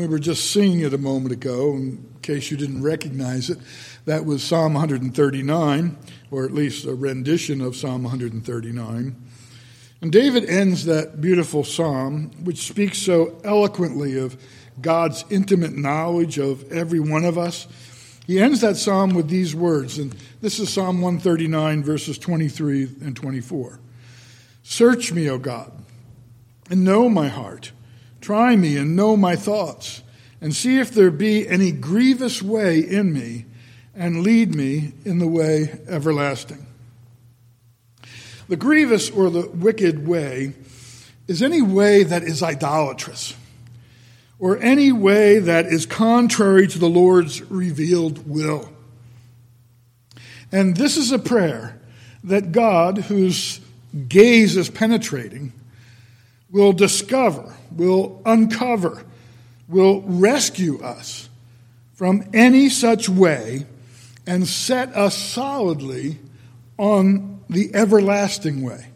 We were just singing it a moment ago, in case you didn't recognize it. That was Psalm 139, or at least a rendition of Psalm 139. And David ends that beautiful psalm, which speaks so eloquently of God's intimate knowledge of every one of us. He ends that psalm with these words, and this is Psalm 139, verses 23 and 24. Search me, O God, and know my heart. Try me and know my thoughts, and see if there be any grievous way in me, and lead me in the way everlasting. The grievous or the wicked way is any way that is idolatrous, or any way that is contrary to the Lord's revealed will. And this is a prayer that God, whose gaze is penetrating, will discover, will uncover, will rescue us from any such way and set us solidly on the everlasting way,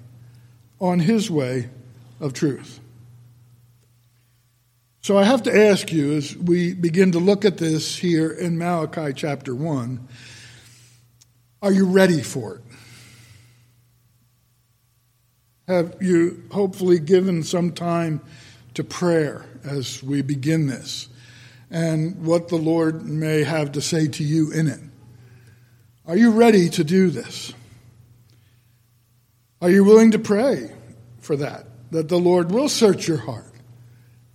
on His way of truth. So I have to ask you as we begin to look at this here in Malachi chapter 1 are you ready for it? Have you hopefully given some time to prayer as we begin this and what the Lord may have to say to you in it? Are you ready to do this? Are you willing to pray for that? That the Lord will search your heart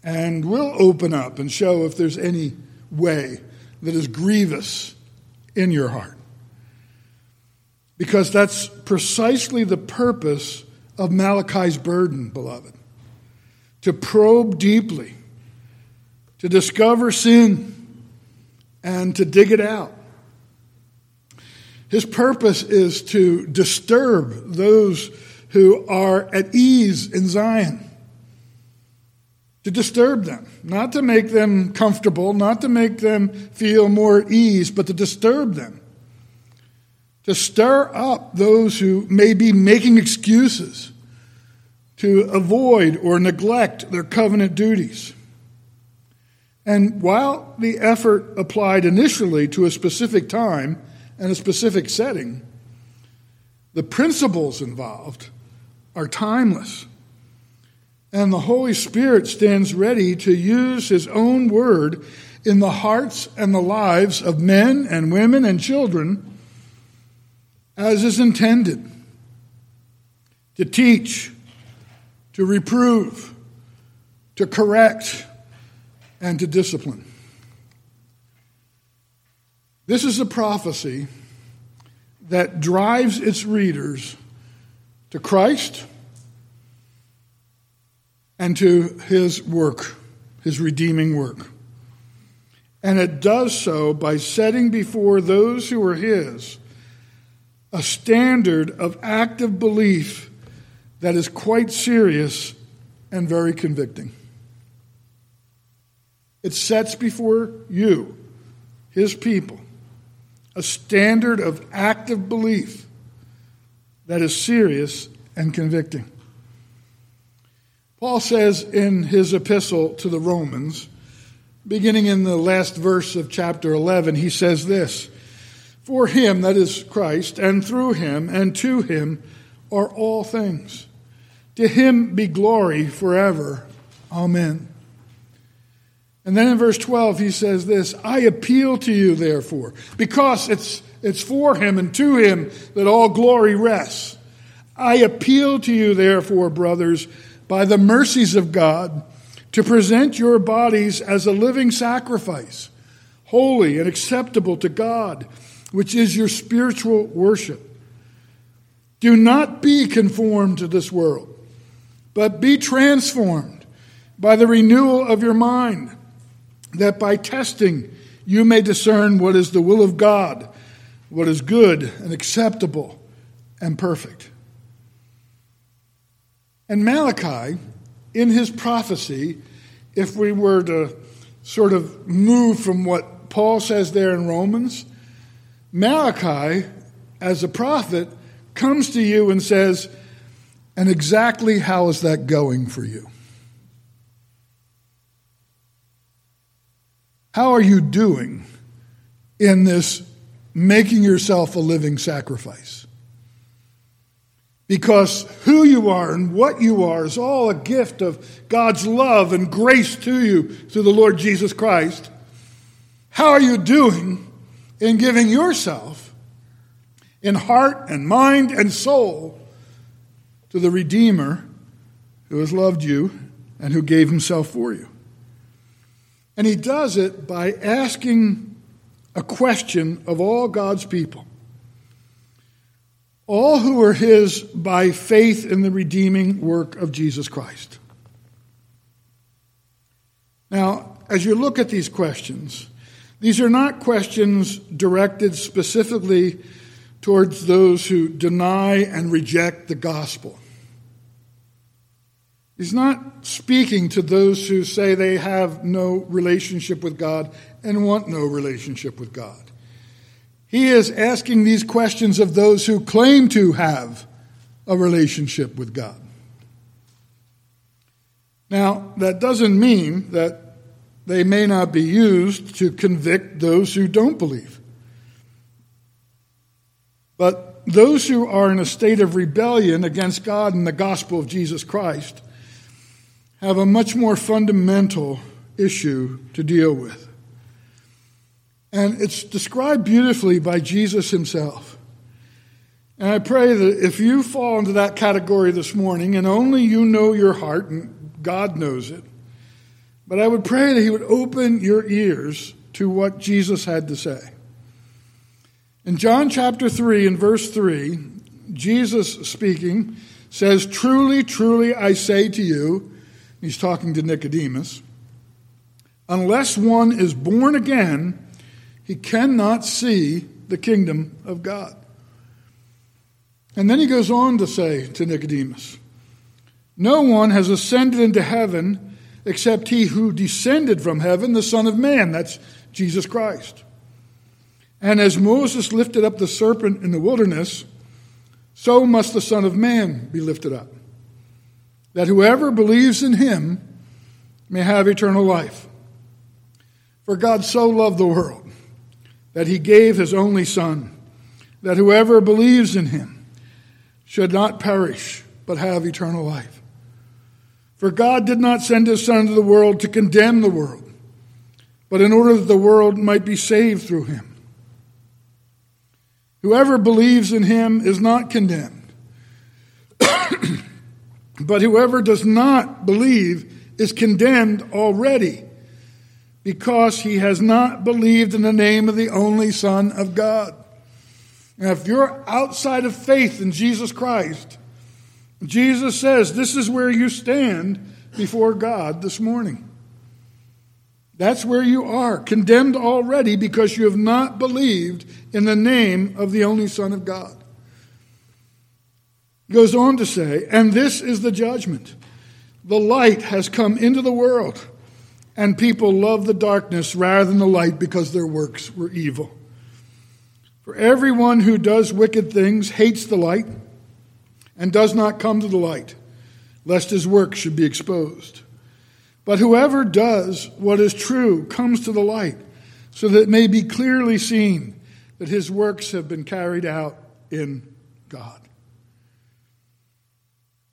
and will open up and show if there's any way that is grievous in your heart. Because that's precisely the purpose of Malachi's burden, beloved. To probe deeply, to discover sin, and to dig it out. His purpose is to disturb those who are at ease in Zion. To disturb them, not to make them comfortable, not to make them feel more at ease, but to disturb them to stir up those who may be making excuses to avoid or neglect their covenant duties. And while the effort applied initially to a specific time and a specific setting, the principles involved are timeless. And the Holy Spirit stands ready to use His own word in the hearts and the lives of men and women and children as is intended to teach, to reprove, to correct, and to discipline. This is a prophecy that drives its readers to Christ and to his work, his redeeming work. And it does so by setting before those who are his a standard of active belief that is quite serious and very convicting. It sets before you, his people, a standard of active belief that is serious and convicting. Paul says in his epistle to the Romans, beginning in the last verse of chapter 11, he says this for him, that is Christ, and through him and to him are all things. To him be glory forever. Amen. And then in verse 12, he says this I appeal to you, therefore, because it's, it's for him and to him that all glory rests. I appeal to you, therefore, brothers, by the mercies of God, to present your bodies as a living sacrifice, holy and acceptable to God which is your spiritual worship. Do not be conformed to this world, but be transformed by the renewal of your mind, that by testing you may discern what is the will of God, what is good and acceptable and perfect. And Malachi, in his prophecy, if we were to sort of move from what Paul says there in Romans, Malachi, as a prophet, comes to you and says, And exactly how is that going for you? How are you doing in this making yourself a living sacrifice? Because who you are and what you are is all a gift of God's love and grace to you through the Lord Jesus Christ. How are you doing in giving yourself in heart and mind and soul to the Redeemer who has loved you and who gave himself for you? And he does it by asking a question of all God's people all who are his by faith in the redeeming work of Jesus Christ. Now, as you look at these questions, these are not questions directed specifically towards those who deny and reject the gospel. He's not speaking to those who say they have no relationship with God and want no relationship with God. He is asking these questions of those who claim to have a relationship with God. Now, that doesn't mean that they may not be used to convict those who don't believe. But those who are in a state of rebellion against God and the gospel of Jesus Christ have a much more fundamental issue to deal with. And it's described beautifully by Jesus himself. And I pray that if you fall into that category this morning, and only you know your heart, and God knows it, but I would pray that He would open your ears to what Jesus had to say. In John chapter 3 and verse 3, Jesus speaking says, Truly, truly, I say to you, he's talking to Nicodemus, unless one is born again, he cannot see the kingdom of God. And then he goes on to say to Nicodemus, No one has ascended into heaven except he who descended from heaven, the Son of Man. That's Jesus Christ. And as Moses lifted up the serpent in the wilderness, so must the Son of Man be lifted up, that whoever believes in him may have eternal life. For God so loved the world that he gave his only Son, that whoever believes in him should not perish, but have eternal life. For God did not send his Son to the world to condemn the world, but in order that the world might be saved through him. Whoever believes in him is not condemned, but whoever does not believe is condemned already because he has not believed in the name of the only Son of God. Now, if you're outside of faith in Jesus Christ, Jesus says this is where you stand before God this morning. That's where you are, condemned already because you have not believed in the name of the only Son of God. He goes on to say, and this is the judgment. The light has come into the world and people love the darkness rather than the light because their works were evil. For everyone who does wicked things hates the light and does not come to the light, lest his work should be exposed. But whoever does what is true comes to the light, so that it may be clearly seen that his works have been carried out in God.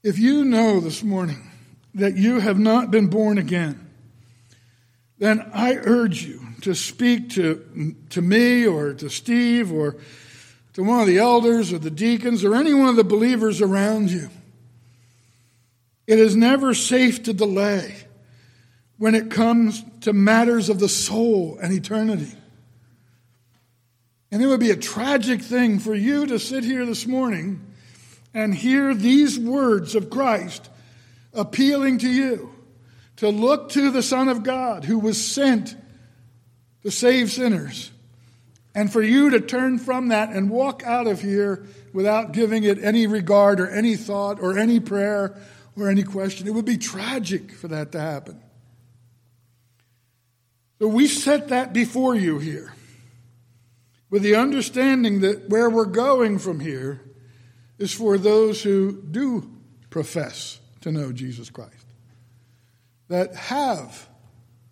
If you know this morning that you have not been born again, then I urge you to speak to, to me or to Steve or to one of the elders or the deacons or any one of the believers around you. It is never safe to delay when it comes to matters of the soul and eternity. And it would be a tragic thing for you to sit here this morning and hear these words of Christ appealing to you to look to the Son of God who was sent to save sinners, and for you to turn from that and walk out of here without giving it any regard or any thought or any prayer or any question. It would be tragic for that to happen. So we set that before you here with the understanding that where we're going from here is for those who do profess to know Jesus Christ that have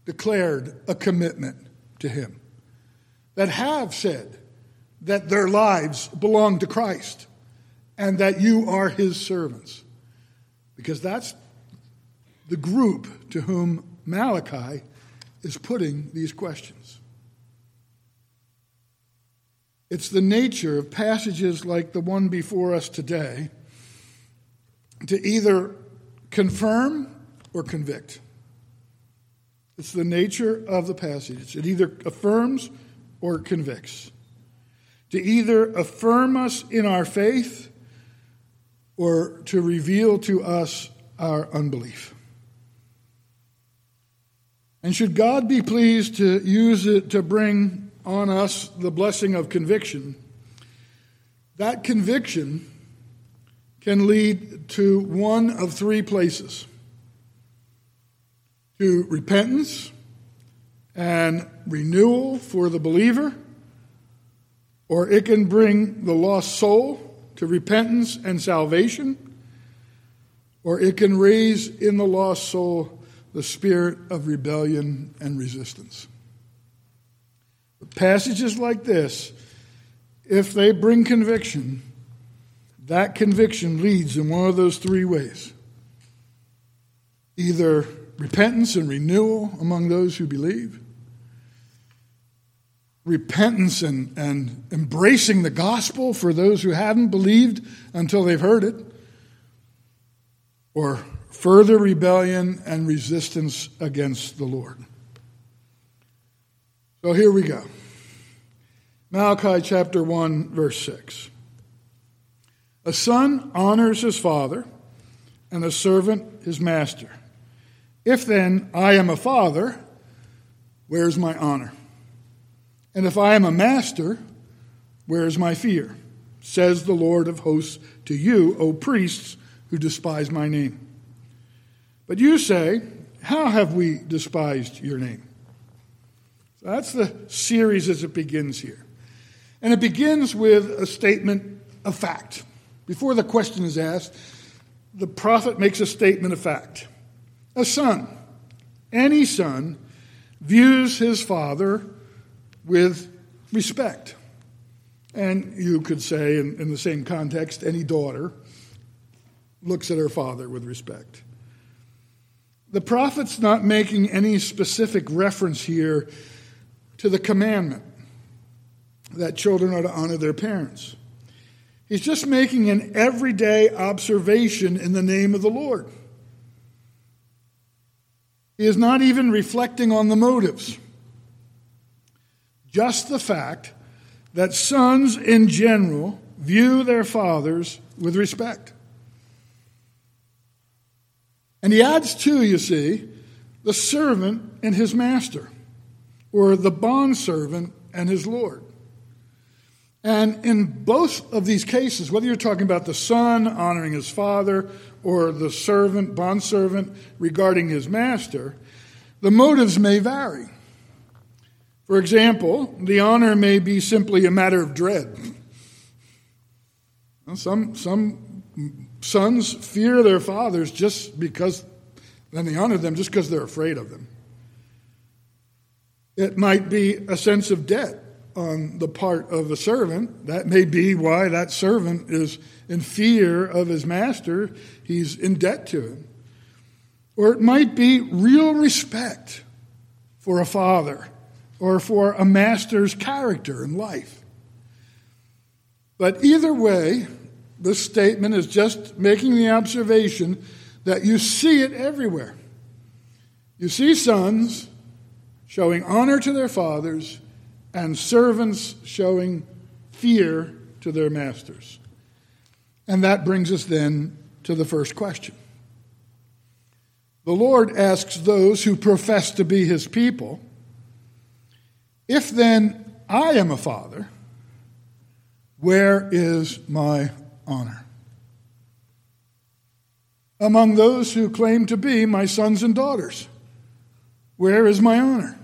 declared a commitment to him, that have said that their lives belong to Christ and that you are his servants. Because that's the group to whom Malachi is putting these questions. It's the nature of passages like the one before us today to either confirm or convict. It's the nature of the passage. It either affirms or convicts. To either affirm us in our faith or to reveal to us our unbelief. And should God be pleased to use it to bring on us the blessing of conviction, that conviction can lead to one of three places to repentance and renewal for the believer, or it can bring the lost soul to repentance and salvation, or it can raise in the lost soul the spirit of rebellion and resistance. Passages like this, if they bring conviction, that conviction leads in one of those three ways either repentance and renewal among those who believe, repentance and, and embracing the gospel for those who haven't believed until they've heard it, or further rebellion and resistance against the Lord. So here we go. Malachi chapter 1, verse 6. A son honors his father, and a servant his master. If then I am a father, where's my honor? And if I am a master, where is my fear? Says the Lord of hosts to you, O priests who despise my name. But you say, How have we despised your name? So that's the series as it begins here. And it begins with a statement of fact. Before the question is asked, the prophet makes a statement of fact. A son, any son, views his father with respect. And you could say, in, in, the same context, any daughter looks at her father with respect. The prophet's not making any specific reference here to the commandment that children are to honor their parents. He's just making an everyday observation in the name of the Lord. He is not even reflecting on the motives, just the fact that sons in general view their fathers with respect. And he adds to, you see, the servant and his master, or the bondservant and his Lord. And in both of these cases, whether you're talking about the son honoring his father or the servant, bondservant regarding his master, the motives may vary. For example, the honor may be simply a matter of dread. Some, some sons fear their fathers just because, then they honor them just because they're afraid of them. It might be a sense of debt on the part of a servant. That may be why that servant is in fear of his master. He's in debt to him. Or it might be real respect for a father or for a master's character and life. But either way, this statement is just making the observation that you see it everywhere. You see sons showing honor to their fathers and servants showing fear to their masters. And that brings us then to the first question. The Lord asks those who profess to be his people, If then I am a father, where is my honor? Among those who claim to be my sons and daughters, where is my honor?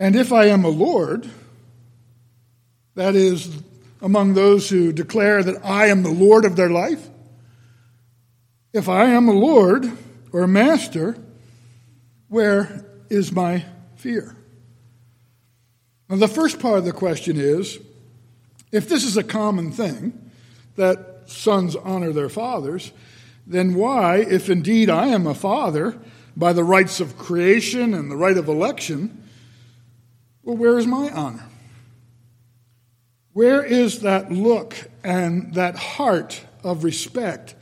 And if I am a Lord, that is, among those who declare that I am the Lord of their life, if I am a Lord or a master, where is my fear? Now, the first part of the question is if this is a common thing, that sons honor their fathers, then why, if indeed I am a father by the rights of creation and the right of election, well, where is my honor? Where is that look and that heart of respect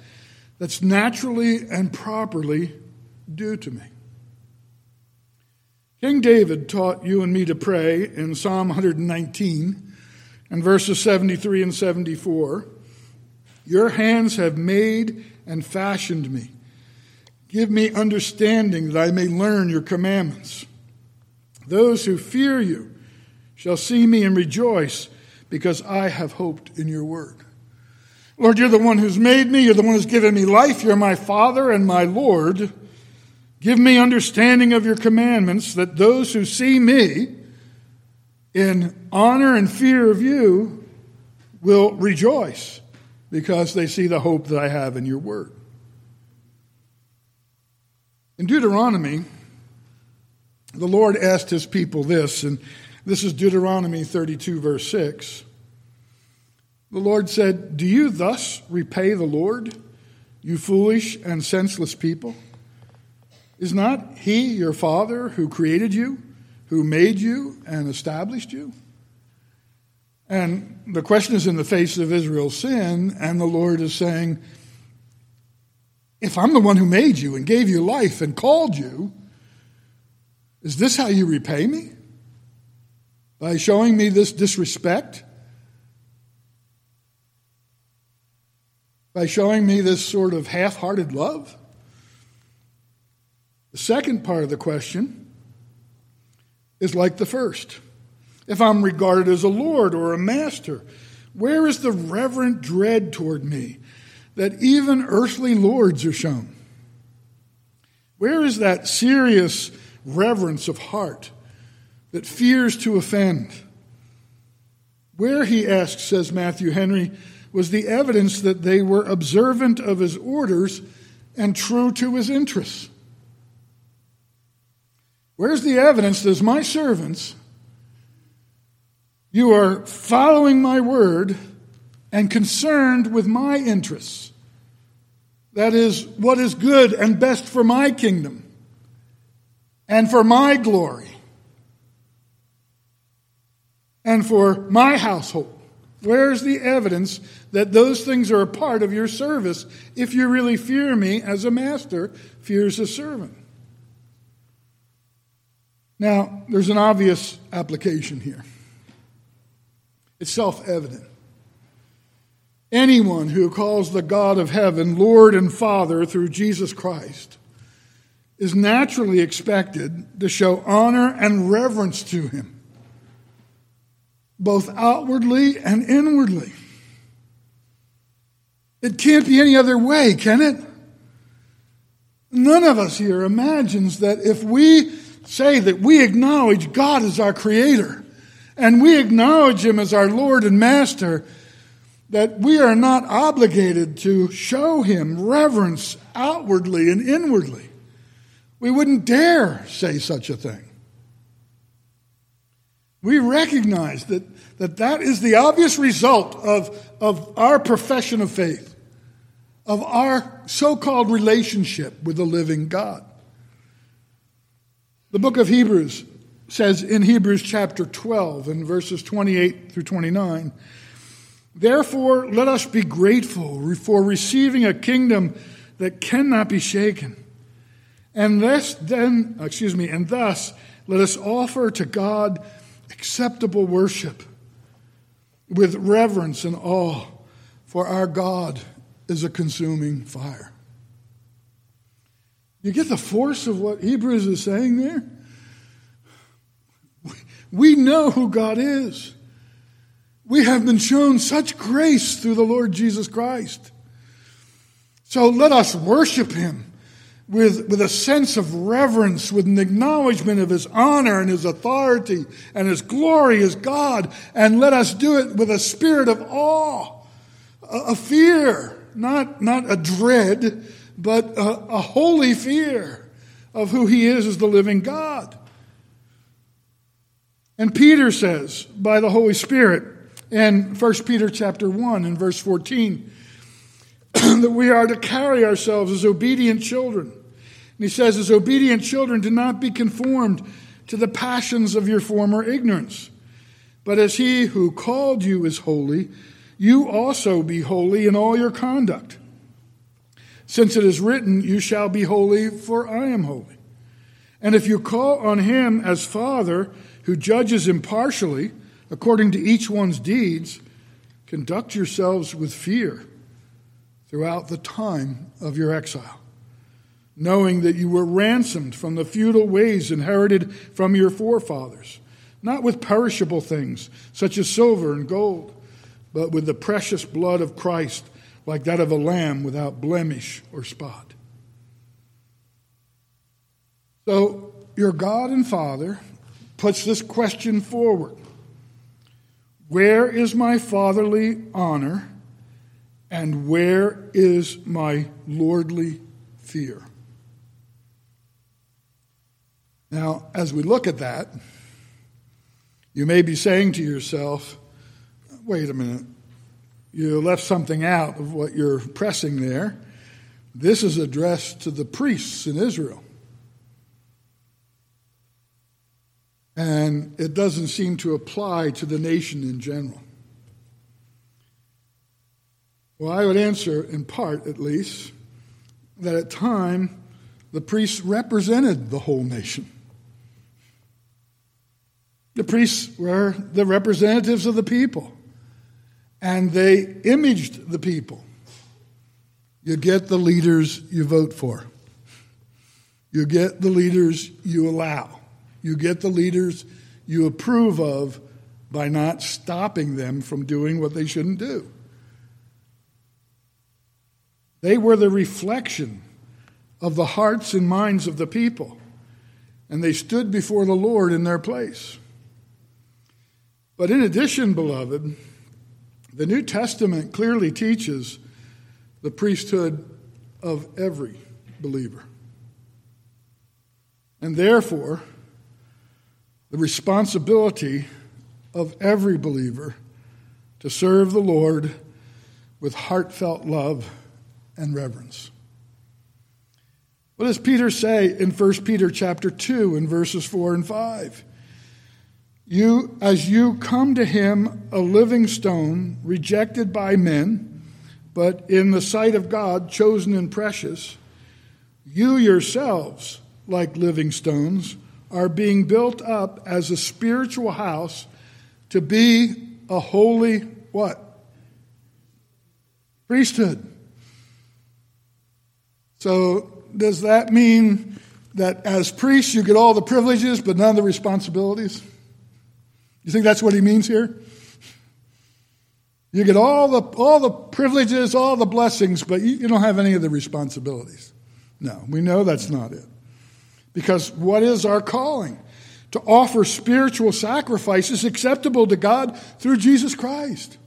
that's naturally and properly due to me? King David taught you and me to pray in Psalm 119 and verses 73 and 74 Your hands have made and fashioned me. Give me understanding that I may learn your commandments. Those who fear you shall see me and rejoice because I have hoped in your word. Lord, you're the one who's made me. You're the one who's given me life. You're my Father and my Lord. Give me understanding of your commandments that those who see me in honor and fear of you will rejoice because they see the hope that I have in your word. In Deuteronomy, the Lord asked his people this, and this is Deuteronomy 32, verse 6. The Lord said, Do you thus repay the Lord, you foolish and senseless people? Is not he your father who created you, who made you and established you? And the question is in the face of Israel's sin, and the Lord is saying, If I'm the one who made you and gave you life and called you, is this how you repay me? By showing me this disrespect? By showing me this sort of half hearted love? The second part of the question is like the first. If I'm regarded as a lord or a master, where is the reverent dread toward me that even earthly lords are shown? Where is that serious reverence of heart that fears to offend? Where, he asks, says Matthew Henry, was the evidence that they were observant of his orders and true to his interests? Where's the evidence that as my servants, you are following my word and concerned with my interests? That is, what is good and best for my kingdom and for my glory and for my household. Where's the evidence that those things are a part of your service if you really fear me as a master fears a servant? Now, there's an obvious application here. It's self evident. Anyone who calls the God of heaven Lord and Father through Jesus Christ is naturally expected to show honor and reverence to him, both outwardly and inwardly. It can't be any other way, can it? None of us here imagines that if we say that we acknowledge God as our Creator and we acknowledge Him as our Lord and Master, that we are not obligated to show Him reverence outwardly and inwardly. We wouldn't dare say such a thing. We recognize that that, that is the obvious result of, of our profession of faith, of our so called relationship with the living God. The book of Hebrews says in Hebrews chapter 12 and verses 28 through 29 Therefore, let us be grateful for receiving a kingdom that cannot be shaken. And thus, then, excuse me, and thus let us offer to God acceptable worship with reverence and awe, for our God is a consuming fire. You get the force of what Hebrews is saying there? We know who God is. We have been shown such grace through the Lord Jesus Christ. So let us worship him with, with a sense of reverence, with an acknowledgement of his honor and his authority and his glory as God. And let us do it with a spirit of awe, a, a fear, not, not a dread, but a, a holy fear of who he is as the living God. And Peter says, by the Holy Spirit, in 1 Peter chapter 1 and verse 14, that we are to carry ourselves as obedient children. And he says, as obedient children, do not be conformed to the passions of your former ignorance. But as he who called you is holy, you also be holy in all your conduct. Since it is written, You shall be holy, for I am holy. And if you call on him as Father, who judges impartially, according to each one's deeds, conduct yourselves with fear throughout the time of your exile, knowing that you were ransomed from the feudal ways inherited from your forefathers, not with perishable things such as silver and gold, but with the precious blood of Christ, like that of a lamb without blemish or spot. So, your God and Father puts this question forward Where is my fatherly honor? And where is my lordly fear? Now, as we look at that, you may be saying to yourself, wait a minute, you left something out of what you're pressing there. This is addressed to the priests in Israel. And it doesn't seem to apply to the nation in general. Well, I would answer, in part at least, that at time the priests represented the whole nation. The priests were the representatives of the people, and they imaged the people. You get the leaders you vote for, you get the leaders you allow, you get the leaders you approve of by not stopping them from doing what they shouldn't do. They were the reflection of the hearts and minds of the people, and they stood before the Lord in their place. But in addition, beloved, the New Testament clearly teaches the priesthood of every believer. And therefore, the responsibility of every believer to serve the Lord with heartfelt love and reverence. What does Peter say in 1 Peter chapter 2 in verses 4 and 5? You as you come to him a living stone rejected by men but in the sight of God chosen and precious you yourselves like living stones are being built up as a spiritual house to be a holy what priesthood so, does that mean that as priests you get all the privileges but none of the responsibilities? You think that's what he means here? You get all the, all the privileges, all the blessings, but you, you don't have any of the responsibilities. No, we know that's not it. Because what is our calling? To offer spiritual sacrifices acceptable to God through Jesus Christ.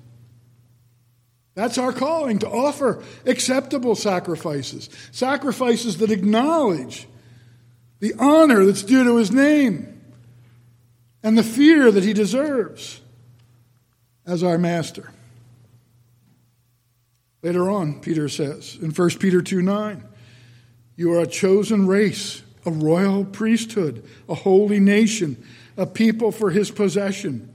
That's our calling to offer acceptable sacrifices, sacrifices that acknowledge the honor that's due to his name and the fear that he deserves as our master. Later on, Peter says in 1 Peter 2 9, you are a chosen race, a royal priesthood, a holy nation, a people for his possession,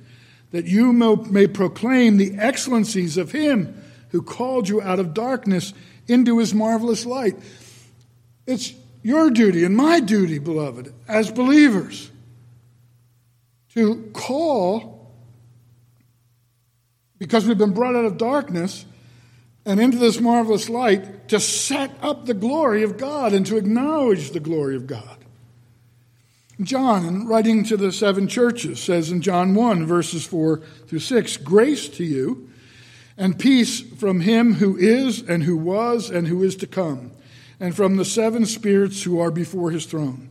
that you may proclaim the excellencies of him who called you out of darkness into his marvelous light. It's your duty and my duty, beloved, as believers, to call, because we've been brought out of darkness and into this marvelous light, to set up the glory of God and to acknowledge the glory of God. John, in writing to the seven churches, says in John 1, verses 4 through 6 Grace to you and peace from him who is, and who was, and who is to come, and from the seven spirits who are before his throne,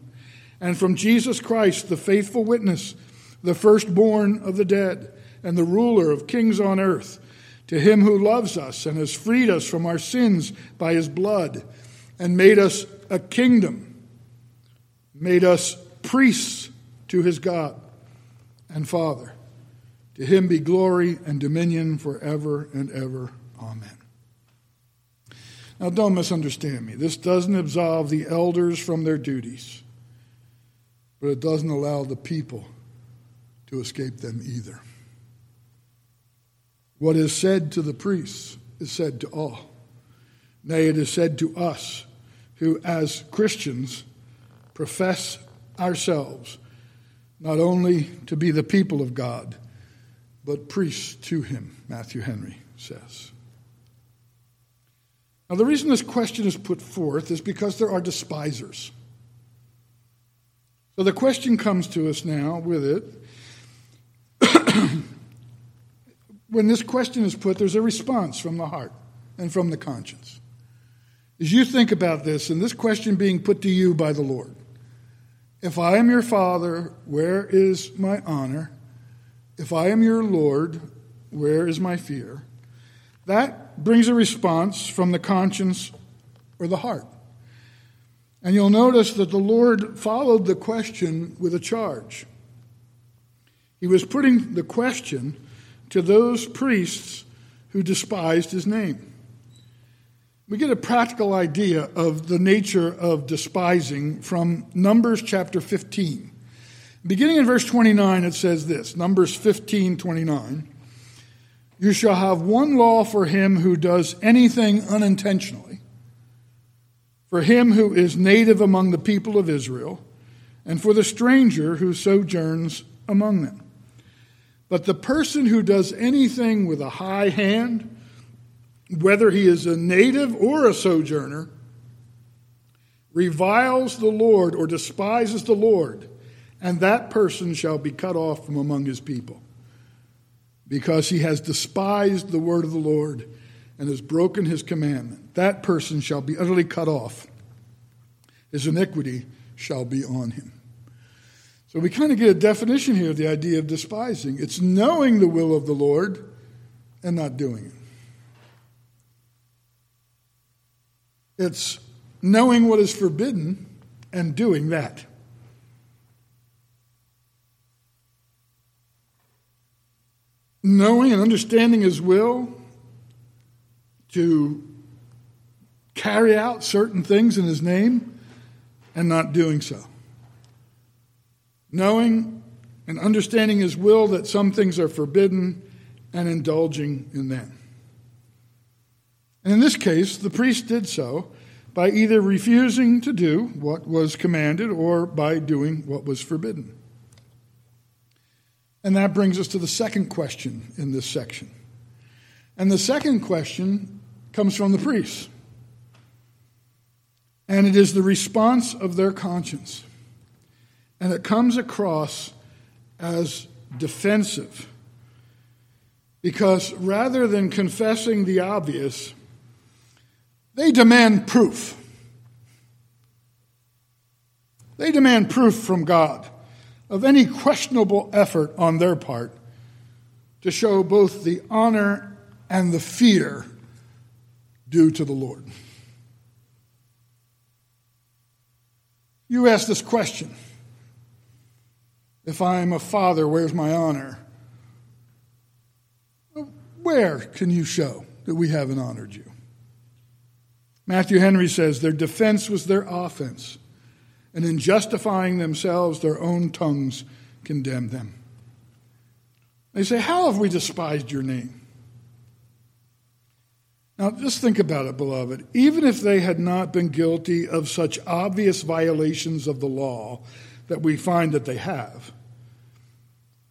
and from Jesus Christ, the faithful witness, the firstborn of the dead, and the ruler of kings on earth, to him who loves us and has freed us from our sins by his blood, and made us a kingdom, made us priests to his God and Father. To him be glory and dominion forever and ever. Amen. Now, don't misunderstand me. This doesn't absolve the elders from their duties, but it doesn't allow the people to escape them either. What is said to the priests is said to all. Nay, it is said to us who, as Christians, profess ourselves not only to be the people of God, but priests to him, Matthew Henry says. Now, the reason this question is put forth is because there are despisers. So the question comes to us now with it. When this question is put, there's a response from the heart and from the conscience. As you think about this, and this question being put to you by the Lord If I am your father, where is my honor? If I am your Lord, where is my fear? That brings a response from the conscience or the heart. And you'll notice that the Lord followed the question with a charge. He was putting the question to those priests who despised his name. We get a practical idea of the nature of despising from Numbers chapter 15. Beginning in verse 29, it says this Numbers 15 29. You shall have one law for him who does anything unintentionally, for him who is native among the people of Israel, and for the stranger who sojourns among them. But the person who does anything with a high hand, whether he is a native or a sojourner, reviles the Lord or despises the Lord, and that person shall be cut off from among his people because he has despised the word of the Lord and has broken his commandment. That person shall be utterly cut off. His iniquity shall be on him. So we kind of get a definition here of the idea of despising it's knowing the will of the Lord and not doing it. It's knowing what is forbidden and doing that. knowing and understanding His will to carry out certain things in His name and not doing so. Knowing and understanding His will that some things are forbidden and indulging in them. And in this case, the priest did so by either refusing to do what was commanded or by doing what was forbidden. And that brings us to the second question in this section. And the second question comes from the priests. And it is the response of their conscience. And it comes across as defensive. Because rather than confessing the obvious, they demand proof. They demand proof from God of any questionable effort on their part to show both the honor and the fear due to the Lord. You ask this question If I am a father, where's my honor? Where can you show that we haven't honored you? Matthew Henry says their defense was their offense and in justifying themselves, their own tongues condemned them. They say, How have we despised your name? Now, just think about it, beloved. Even if they had not been guilty of such obvious violations of the law that we find that they have,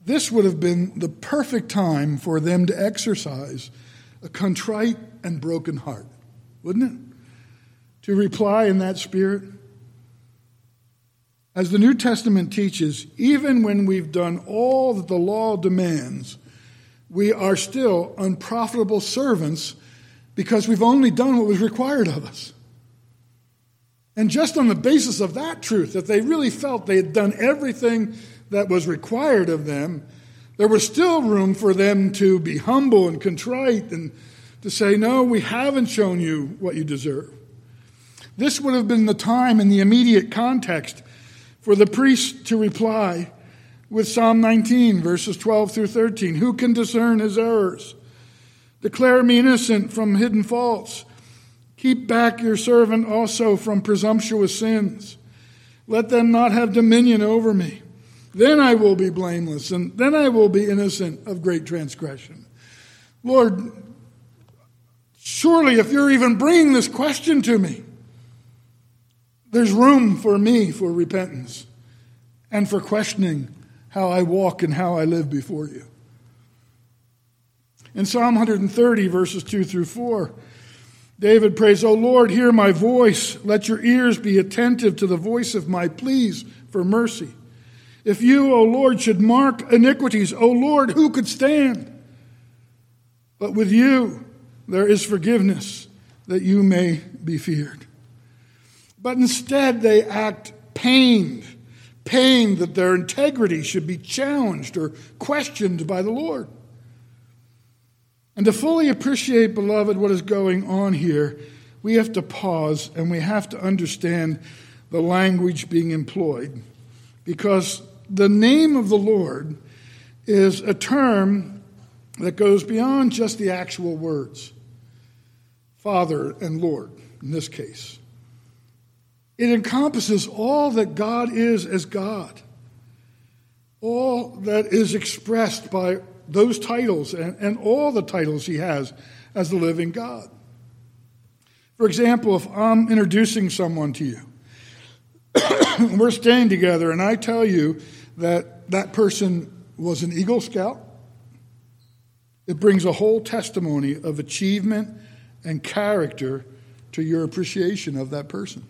this would have been the perfect time for them to exercise a contrite and broken heart, wouldn't it? To reply in that spirit as the New Testament teaches, even when we've done all that the law demands, we are still unprofitable servants because we've only done what was required of us. And just on the basis of that truth, that they really felt they had done everything that was required of them, there was still room for them to be humble and contrite and to say, No, we haven't shown you what you deserve. This would have been the time in the immediate context for the priest to reply, with Psalm 19, verses 12 through 13. Who can discern his errors? Declare me innocent from hidden faults. Keep back your servant also from presumptuous sins. Let them not have dominion over me. Then I will be blameless, and then I will be innocent of great transgression. Lord, surely if you're even bringing this question to me, there's room for me for repentance and for questioning how I walk and how I live before you. In Psalm 130, verses 2 through 4, David prays, O Lord, hear my voice. Let your ears be attentive to the voice of my pleas for mercy. If you, O Lord, should mark iniquities, O Lord, who could stand? But with you there is forgiveness that you may be feared. But instead they act pained pain that their integrity should be challenged or questioned by the Lord. And to fully appreciate, beloved, what is going on here, we have to pause and we have to understand the language being employed. Because the name of the Lord is a term that goes beyond just the actual words Father and Lord, in this case. It encompasses all that God is as God, all that is expressed by those titles and, and all the titles he has as the living God. For example, if I'm introducing someone to you, we're staying together, and I tell you that that person was an Eagle Scout, it brings a whole testimony of achievement and character to your appreciation of that person.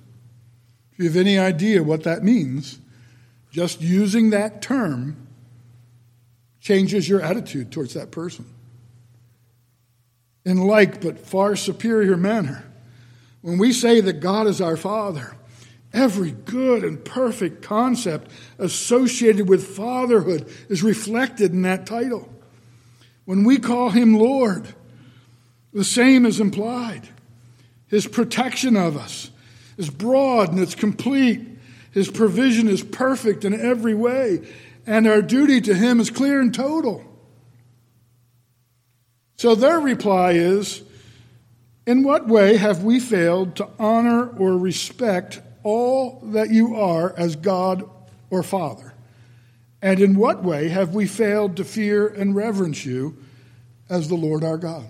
If you have any idea what that means, just using that term changes your attitude towards that person. In like but far superior manner, when we say that God is our Father, every good and perfect concept associated with fatherhood is reflected in that title. When we call him Lord, the same is implied. His protection of us, is broad and it's complete. His provision is perfect in every way, and our duty to Him is clear and total. So their reply is In what way have we failed to honor or respect all that you are as God or Father? And in what way have we failed to fear and reverence you as the Lord our God?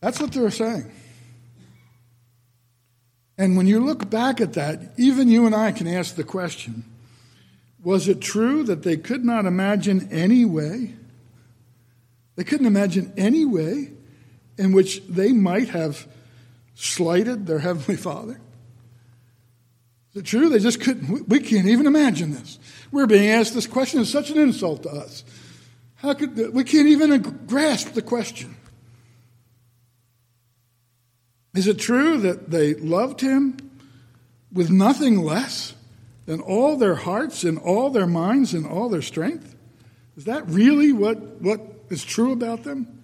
That's what they're saying. And when you look back at that, even you and I can ask the question was it true that they could not imagine any way? They couldn't imagine any way in which they might have slighted their Heavenly Father? Is it true? They just couldn't. We can't even imagine this. We're being asked this question. It's such an insult to us. How could we can't even grasp the question? Is it true that they loved him with nothing less than all their hearts and all their minds and all their strength? Is that really what, what is true about them?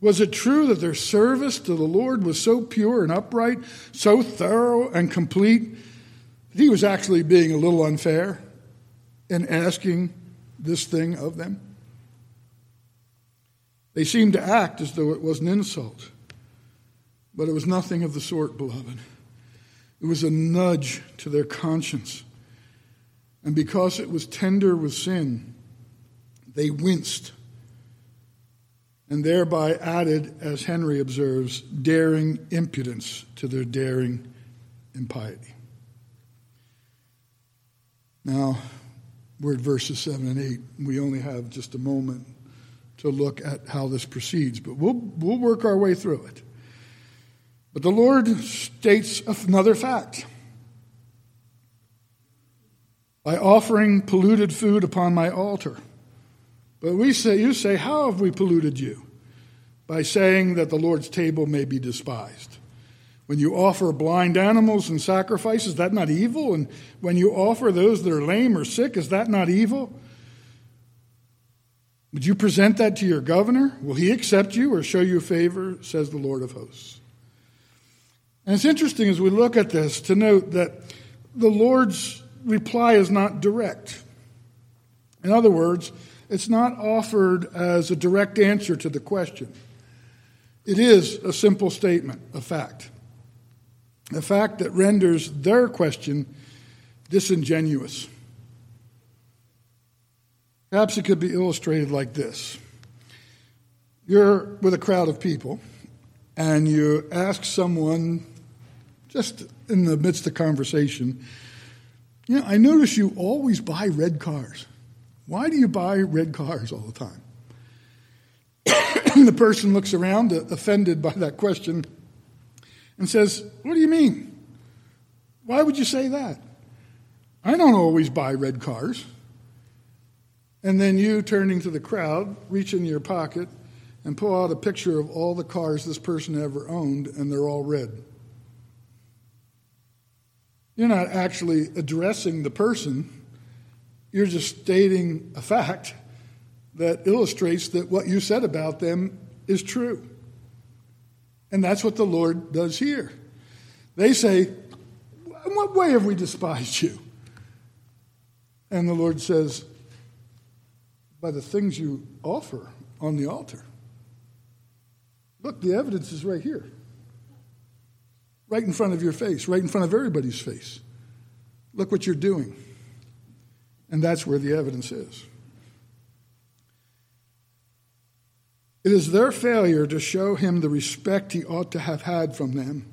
Was it true that their service to the Lord was so pure and upright, so thorough and complete, that he was actually being a little unfair in asking this thing of them? They seemed to act as though it was an insult. But it was nothing of the sort, beloved. It was a nudge to their conscience. And because it was tender with sin, they winced and thereby added, as Henry observes, daring impudence to their daring impiety. Now, we're at verses 7 and 8. We only have just a moment to look at how this proceeds, but we'll, we'll work our way through it. But the Lord states another fact. By offering polluted food upon my altar. But we say, you say, how have we polluted you? By saying that the Lord's table may be despised. When you offer blind animals and sacrifice, is that not evil? And when you offer those that are lame or sick, is that not evil? Would you present that to your governor? Will he accept you or show you favor, says the Lord of hosts? And it's interesting as we look at this to note that the Lord's reply is not direct. In other words, it's not offered as a direct answer to the question. It is a simple statement, a fact. A fact that renders their question disingenuous. Perhaps it could be illustrated like this You're with a crowd of people, and you ask someone, just in the midst of conversation, you know, I notice you always buy red cars. Why do you buy red cars all the time? the person looks around, uh, offended by that question, and says, What do you mean? Why would you say that? I don't always buy red cars. And then you, turning to the crowd, reach in your pocket and pull out a picture of all the cars this person ever owned, and they're all red. You're not actually addressing the person, you're just stating a fact that illustrates that what you said about them is true. And that's what the Lord does here. They say, In what way have we despised you? And the Lord says, By the things you offer on the altar. Look, the evidence is right here. Right in front of your face, right in front of everybody's face. Look what you're doing. And that's where the evidence is. It is their failure to show him the respect he ought to have had from them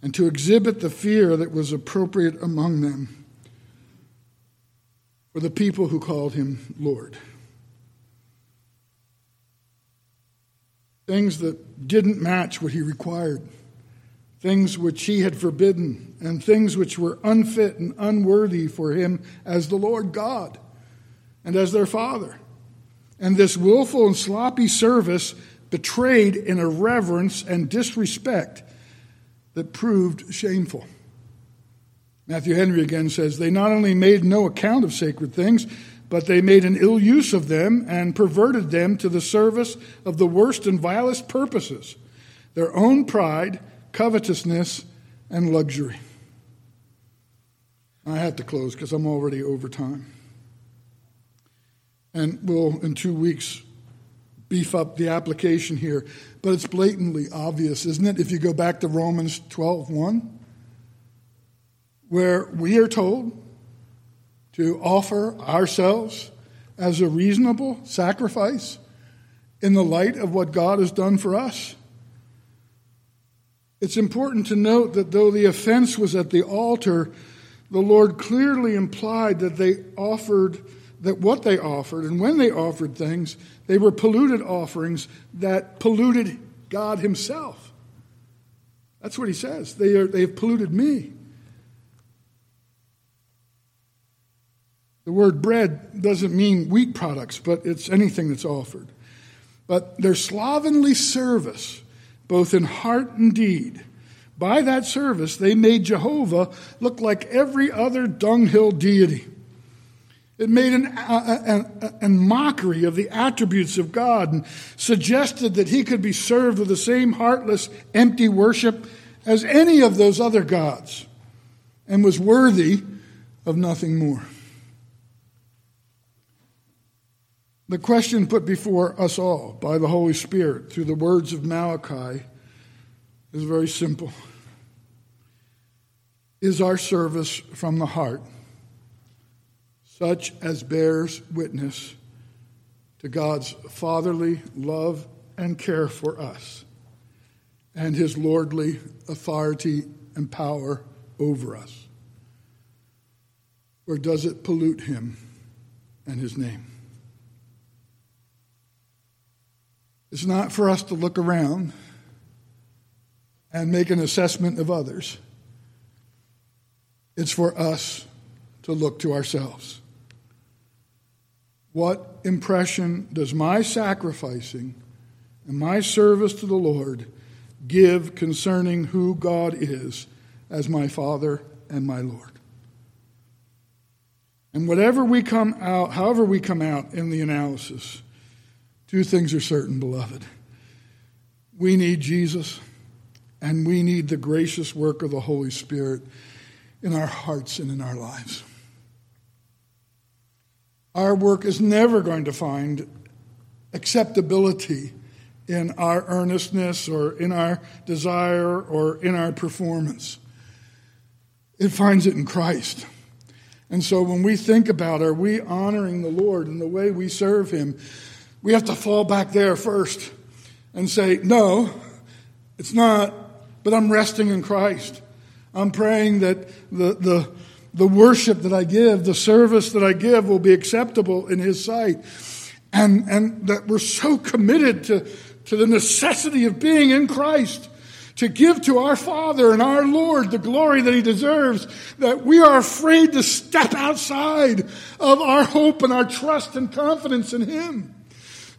and to exhibit the fear that was appropriate among them for the people who called him Lord. Things that didn't match what he required, things which he had forbidden, and things which were unfit and unworthy for him as the Lord God and as their Father. And this willful and sloppy service betrayed in irreverence and disrespect that proved shameful. Matthew Henry again says, They not only made no account of sacred things, but they made an ill use of them and perverted them to the service of the worst and vilest purposes, their own pride, covetousness, and luxury. I have to close because I'm already over time. And we'll, in two weeks, beef up the application here. But it's blatantly obvious, isn't it? If you go back to Romans 12 1, where we are told to offer ourselves as a reasonable sacrifice in the light of what God has done for us. It's important to note that though the offense was at the altar, the Lord clearly implied that they offered that what they offered and when they offered things, they were polluted offerings that polluted God Himself. That's what He says. They, are, they have polluted me. The word bread doesn't mean wheat products, but it's anything that's offered. But their slovenly service, both in heart and deed, by that service, they made Jehovah look like every other dunghill deity. It made an, a, a, a, mockery of the attributes of God and suggested that he could be served with the same heartless, empty worship as any of those other gods and was worthy of nothing more. The question put before us all by the Holy Spirit through the words of Malachi is very simple. Is our service from the heart such as bears witness to God's fatherly love and care for us and his lordly authority and power over us? Or does it pollute him and his name? It's not for us to look around and make an assessment of others. It's for us to look to ourselves. What impression does my sacrificing and my service to the Lord give concerning who God is as my Father and my Lord? And whatever we come out, however we come out in the analysis, two things are certain, beloved. We need Jesus, and we need the gracious work of the Holy Spirit in our hearts and in our lives. Our work is never going to find acceptability in our earnestness or in our desire or in our performance. It finds it in Christ. And so when we think about are we honoring the Lord in the way we serve Him, we have to fall back there first and say, no, it's not, but I'm resting in Christ. I'm praying that the, the, the worship that I give, the service that I give will be acceptable in His sight. And, and that we're so committed to, to the necessity of being in Christ to give to our Father and our Lord the glory that He deserves, that we are afraid to step outside of our hope and our trust and confidence in Him.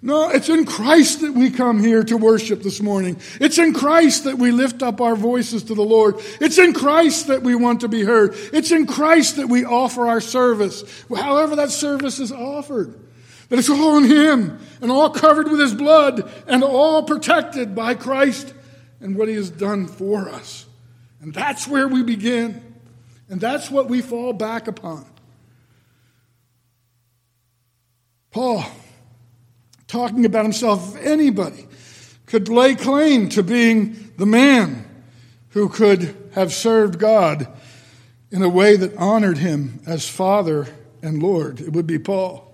No, it's in Christ that we come here to worship this morning. It's in Christ that we lift up our voices to the Lord. It's in Christ that we want to be heard. It's in Christ that we offer our service, however that service is offered. That it's all in Him and all covered with His blood and all protected by Christ and what He has done for us. And that's where we begin. And that's what we fall back upon. Paul, talking about himself, if anybody could lay claim to being the man who could have served God in a way that honored him as Father and Lord, it would be Paul.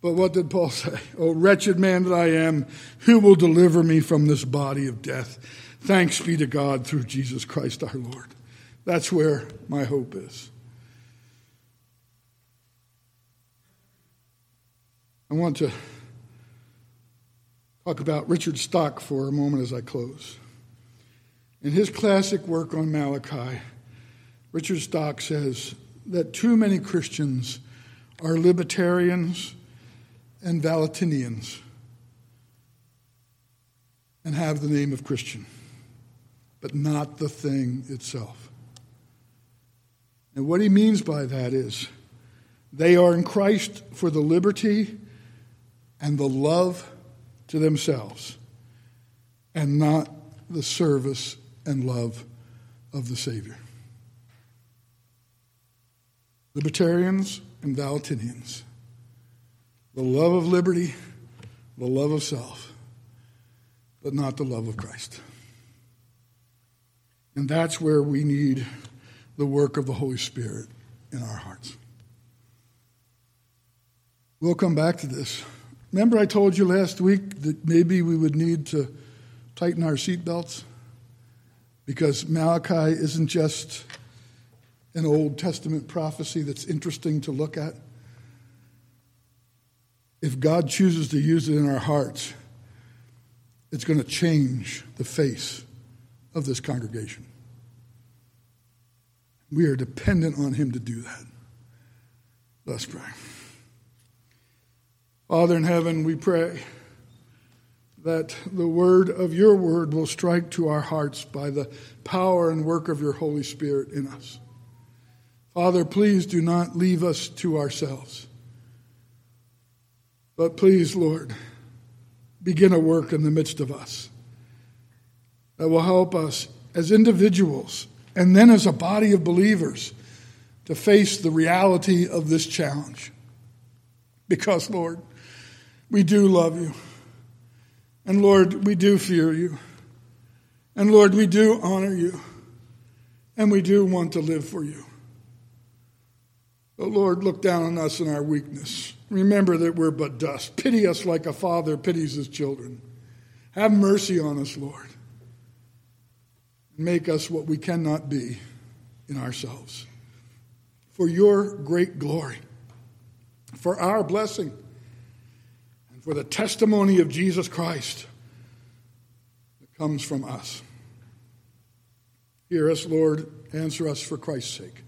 But what did Paul say? Oh, wretched man that I am, who will deliver me from this body of death? Thanks be to God through Jesus Christ our Lord. That's where my hope is. I want to talk about Richard Stock for a moment as I close. In his classic work on Malachi, Richard Stock says that too many Christians are libertarians and Valentinians and have the name of Christian, but not the thing itself. And what he means by that is they are in Christ for the liberty and the love to themselves, and not the service and love of the Savior. Libertarians and Valentinians the love of liberty, the love of self, but not the love of Christ. And that's where we need the work of the Holy Spirit in our hearts. We'll come back to this. Remember, I told you last week that maybe we would need to tighten our seatbelts? Because Malachi isn't just an Old Testament prophecy that's interesting to look at if God chooses to use it in our hearts, it's going to change the face of this congregation. We are dependent on Him to do that. Let's pray. Father in heaven, we pray that the word of your word will strike to our hearts by the power and work of your Holy Spirit in us. Father, please do not leave us to ourselves. But please, Lord, begin a work in the midst of us that will help us as individuals and then as a body of believers to face the reality of this challenge. Because, Lord, we do love you. And Lord, we do fear you. And Lord, we do honor you. And we do want to live for you. But Lord, look down on us in our weakness. Remember that we're but dust. Pity us like a father pities his children. Have mercy on us, Lord. Make us what we cannot be in ourselves. For your great glory, for our blessing, for the testimony of Jesus Christ that comes from us. Hear us, Lord. Answer us for Christ's sake.